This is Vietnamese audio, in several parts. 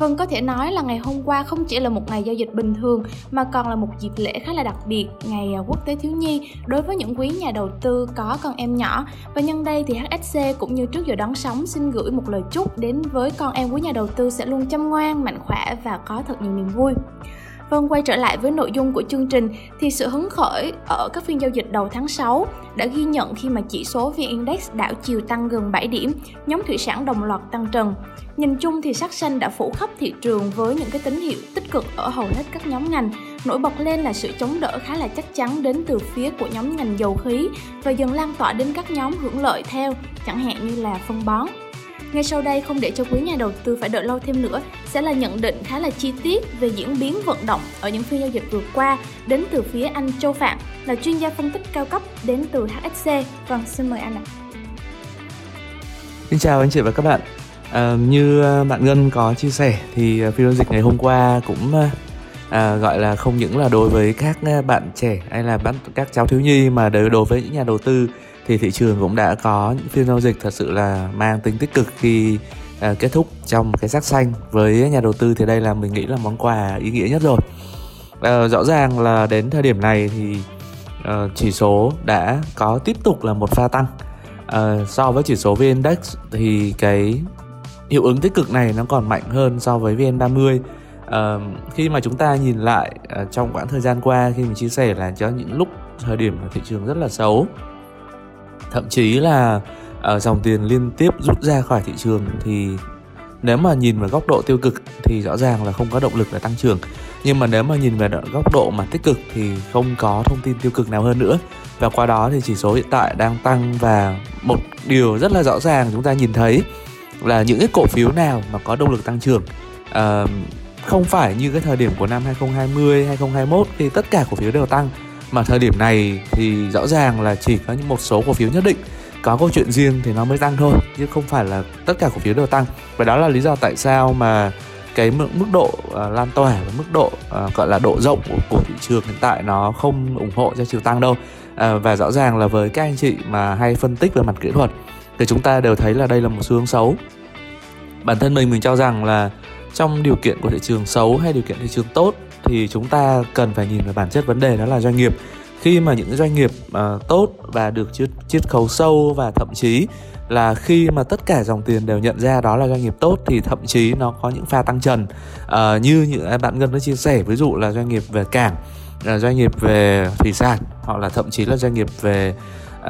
Vâng, có thể nói là ngày hôm qua không chỉ là một ngày giao dịch bình thường mà còn là một dịp lễ khá là đặc biệt, ngày à, quốc tế thiếu nhi đối với những quý nhà đầu tư có con em nhỏ. Và nhân đây thì HSC cũng như trước giờ đón sóng xin gửi một lời chúc đến với con em quý nhà đầu tư sẽ luôn chăm ngoan, mạnh khỏe và có thật nhiều niềm vui. Vâng, quay trở lại với nội dung của chương trình thì sự hứng khởi ở các phiên giao dịch đầu tháng 6 đã ghi nhận khi mà chỉ số VN Index đảo chiều tăng gần 7 điểm, nhóm thủy sản đồng loạt tăng trần. Nhìn chung thì sắc xanh đã phủ khắp thị trường với những cái tín hiệu tích cực ở hầu hết các nhóm ngành. Nổi bật lên là sự chống đỡ khá là chắc chắn đến từ phía của nhóm ngành dầu khí và dần lan tỏa đến các nhóm hưởng lợi theo, chẳng hạn như là phân bón. Ngay sau đây không để cho quý nhà đầu tư phải đợi lâu thêm nữa sẽ là nhận định khá là chi tiết về diễn biến vận động ở những phiên giao dịch vừa qua đến từ phía anh Châu Phạm là chuyên gia phân tích cao cấp đến từ HSC. Vâng, xin mời anh ạ. Xin chào anh chị và các bạn. À, như à, bạn Ngân có chia sẻ thì à, phiên giao dịch ngày hôm qua cũng à, à, gọi là không những là đối với các bạn trẻ hay là các cháu thiếu nhi mà đối đối với những nhà đầu tư thì thị trường cũng đã có những phiên giao dịch thật sự là mang tính tích cực khi uh, kết thúc trong cái sắc xanh với nhà đầu tư thì đây là mình nghĩ là món quà ý nghĩa nhất rồi. Uh, rõ ràng là đến thời điểm này thì uh, chỉ số đã có tiếp tục là một pha tăng. Uh, so với chỉ số VN Index thì cái hiệu ứng tích cực này nó còn mạnh hơn so với VN30 uh, khi mà chúng ta nhìn lại uh, trong quãng thời gian qua khi mình chia sẻ là cho những lúc thời điểm thị trường rất là xấu thậm chí là uh, dòng tiền liên tiếp rút ra khỏi thị trường thì nếu mà nhìn vào góc độ tiêu cực thì rõ ràng là không có động lực để tăng trưởng. Nhưng mà nếu mà nhìn về góc độ mà tích cực thì không có thông tin tiêu cực nào hơn nữa. Và qua đó thì chỉ số hiện tại đang tăng và một điều rất là rõ ràng chúng ta nhìn thấy là những cái cổ phiếu nào mà có động lực tăng trưởng uh, không phải như cái thời điểm của năm 2020, 2021 thì tất cả cổ phiếu đều tăng mà thời điểm này thì rõ ràng là chỉ có những một số cổ phiếu nhất định có câu chuyện riêng thì nó mới tăng thôi chứ không phải là tất cả cổ phiếu đều tăng. Và đó là lý do tại sao mà cái mức, mức độ uh, lan tỏa và mức độ uh, gọi là độ rộng của, của thị trường hiện tại nó không ủng hộ cho chiều tăng đâu. Uh, và rõ ràng là với các anh chị mà hay phân tích về mặt kỹ thuật thì chúng ta đều thấy là đây là một xu hướng xấu. Bản thân mình mình cho rằng là trong điều kiện của thị trường xấu hay điều kiện thị trường tốt thì chúng ta cần phải nhìn vào bản chất vấn đề đó là doanh nghiệp. Khi mà những doanh nghiệp uh, tốt và được chiết, chiết khấu sâu và thậm chí là khi mà tất cả dòng tiền đều nhận ra đó là doanh nghiệp tốt thì thậm chí nó có những pha tăng trần. Uh, như những à, bạn ngân đã chia sẻ ví dụ là doanh nghiệp về cảng là doanh nghiệp về thủy sản hoặc là thậm chí là doanh nghiệp về uh,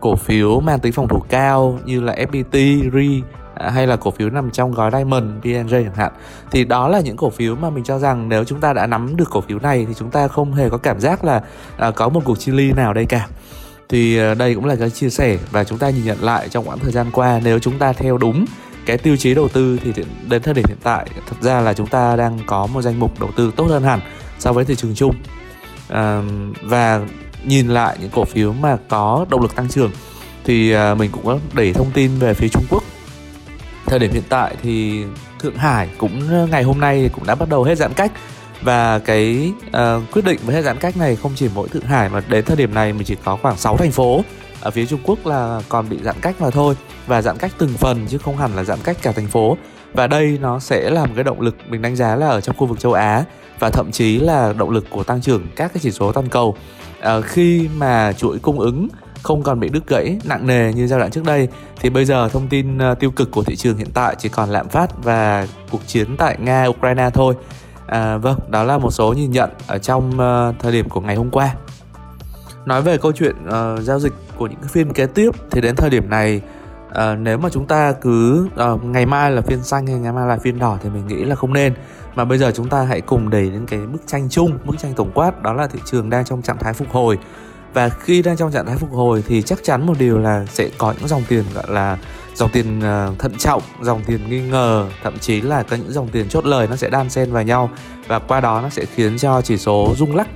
cổ phiếu mang tính phòng thủ cao như là FPT, ri hay là cổ phiếu nằm trong gói Diamond, PNJ chẳng hạn thì đó là những cổ phiếu mà mình cho rằng nếu chúng ta đã nắm được cổ phiếu này thì chúng ta không hề có cảm giác là à, có một cuộc chia ly nào đây cả. Thì à, đây cũng là cái chia sẻ và chúng ta nhìn nhận lại trong quãng thời gian qua nếu chúng ta theo đúng cái tiêu chí đầu tư thì đến thời điểm hiện tại thật ra là chúng ta đang có một danh mục đầu tư tốt hơn hẳn so với thị trường chung. À, và nhìn lại những cổ phiếu mà có động lực tăng trưởng thì à, mình cũng có đẩy thông tin về phía Trung Quốc thời điểm hiện tại thì Thượng Hải cũng ờ, ngày hôm nay cũng đã bắt đầu hết giãn cách. Và cái uh, quyết định với hết giãn cách này không chỉ mỗi Thượng Hải mà đến thời điểm này mình chỉ có khoảng 6 thành phố ở phía Trung Quốc là còn bị giãn cách mà thôi. Và giãn cách từng phần chứ không hẳn là giãn cách cả thành phố. Và đây nó sẽ là một cái động lực mình đánh giá là ở trong khu vực châu Á và thậm chí là động lực của tăng trưởng các cái chỉ số toàn cầu. Uh, khi mà chuỗi cung ứng không còn bị đứt gãy nặng nề như giai đoạn trước đây thì bây giờ thông tin ờ, tiêu cực của thị trường hiện tại chỉ còn lạm phát và cuộc chiến tại Nga Ukraine thôi. À, vâng, đó là một số nhìn nhận ở trong uh, thời điểm của ngày hôm qua. Nói về câu chuyện uh, giao dịch của những phiên kế tiếp thì đến thời điểm này uh, nếu mà chúng ta cứ uh, ngày mai là phiên xanh hay ngày mai là phiên đỏ thì mình nghĩ là không nên mà bây giờ chúng ta hãy cùng đẩy đến cái bức tranh chung bức tranh tổng quát đó là thị trường đang trong trạng thái phục hồi và khi đang trong trạng thái phục hồi thì chắc chắn một điều là sẽ có những dòng tiền gọi là dòng tiền ờ, thận trọng dòng tiền nghi ngờ thậm chí là có những dòng tiền chốt lời nó sẽ đan xen vào nhau. Và qua đó nó sẽ khiến cho chỉ số rung lắc.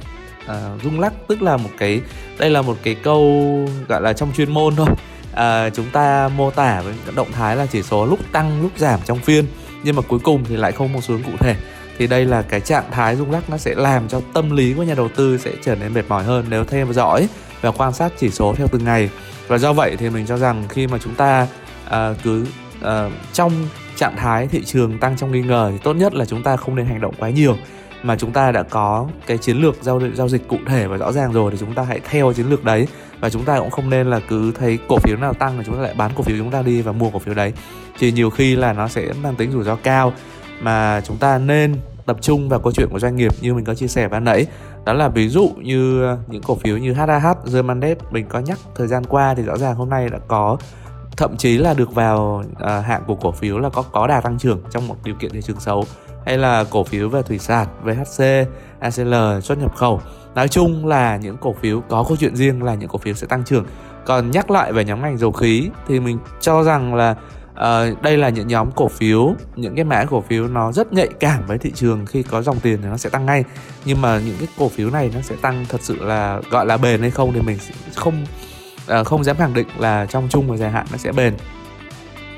À, rung lắc tức là một cái đây là một cái câu gọi là trong chuyên môn thôi. À, chúng ta mô tả với động thái là chỉ số lúc tăng lúc giảm trong phiên. Nhưng mà cuối cùng thì lại không một xuống cụ thể thì đây là cái trạng thái rung lắc nó sẽ làm cho tâm lý của nhà đầu tư sẽ trở nên mệt mỏi hơn nếu theo dõi và quan sát chỉ số theo từng ngày. Và do vậy thì mình cho rằng khi mà chúng ta à, cứ à, trong trạng thái thị trường tăng trong nghi ngờ thì tốt nhất là chúng ta không nên hành động quá nhiều. Mà chúng ta đã có cái chiến lược giao giao dịch cụ thể và rõ ràng rồi thì chúng ta hãy theo chiến lược đấy. Và chúng ta cũng không nên là cứ thấy cổ phiếu nào tăng là chúng ta lại bán cổ phiếu chúng ta đi và mua cổ phiếu đấy. Thì nhiều khi là nó sẽ mang tính rủi ro cao mà chúng ta nên tập trung vào câu chuyện của doanh nghiệp như mình có chia sẻ ban nãy. Đó là ví dụ như ờ, những cổ phiếu như HAH, Germandev mình có nhắc thời gian qua thì rõ ràng hôm nay đã có thậm chí là được vào à, hạng của cổ phiếu là có có đà tăng trưởng trong một điều kiện thị trường xấu hay là cổ phiếu về thủy sản VHC, ACL xuất nhập khẩu. Nói chung là những cổ phiếu có câu chuyện riêng là những cổ phiếu sẽ tăng trưởng. Còn nhắc lại về nhóm ngành dầu khí thì mình cho rằng là uh, đây là những nhóm cổ phiếu những cái mã cổ phiếu nó rất nhạy cảm với thị trường. Khi có dòng tiền thì nó sẽ tăng ngay. Nhưng mà những cái cổ phiếu này nó sẽ tăng thật sự là gọi là bền hay không thì mình không uh, không dám khẳng định là trong chung và dài hạn nó sẽ bền.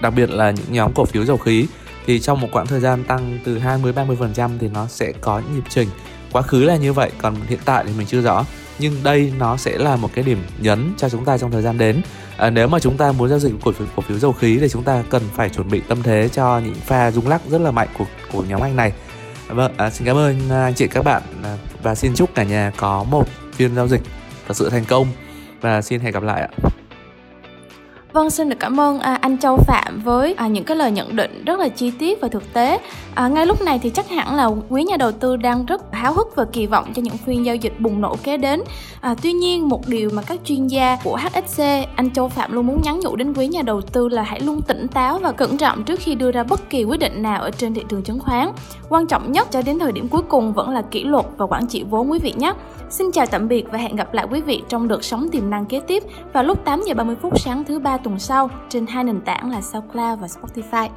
Đặc biệt là những nhóm cổ phiếu dầu khí thì trong một quãng thời gian tăng từ 20 30% thì nó sẽ có nhịp trình quá khứ là như vậy còn hiện tại thì mình chưa rõ. Nhưng đây nó sẽ là một cái điểm nhấn cho chúng ta trong thời gian đến. À, nếu mà chúng ta muốn giao dịch cổ phiếu cổ phiếu dầu khí thì chúng ta cần phải chuẩn bị tâm thế cho những pha rung lắc rất là mạnh của của nhóm anh này. Vâng à, xin cảm ơn à, anh chị các bạn à, và xin chúc cả nhà có một phiên giao dịch thật sự thành công. Và xin hẹn gặp lại ạ. Vâng, xin được cảm ơn à, anh Châu Phạm với à, những cái lời nhận định rất là chi tiết và thực tế. À, ngay lúc này thì chắc hẳn là quý nhà đầu tư đang rất háo hức và kỳ vọng cho những phiên giao dịch bùng nổ kế đến. À, tuy nhiên, một điều mà các chuyên gia của HSC, anh Châu Phạm luôn muốn nhắn nhủ đến quý nhà đầu tư là hãy luôn tỉnh táo và cẩn trọng trước khi đưa ra bất kỳ quyết định nào ở trên thị trường chứng khoán. Quan trọng nhất cho đến thời điểm cuối cùng vẫn là kỷ luật và quản trị vốn quý vị nhé. Xin chào tạm biệt và hẹn gặp lại quý vị trong đợt sóng tiềm năng kế tiếp vào lúc 8 giờ 30 phút sáng thứ ba tuần sau trên hai nền tảng là SoundCloud và Spotify.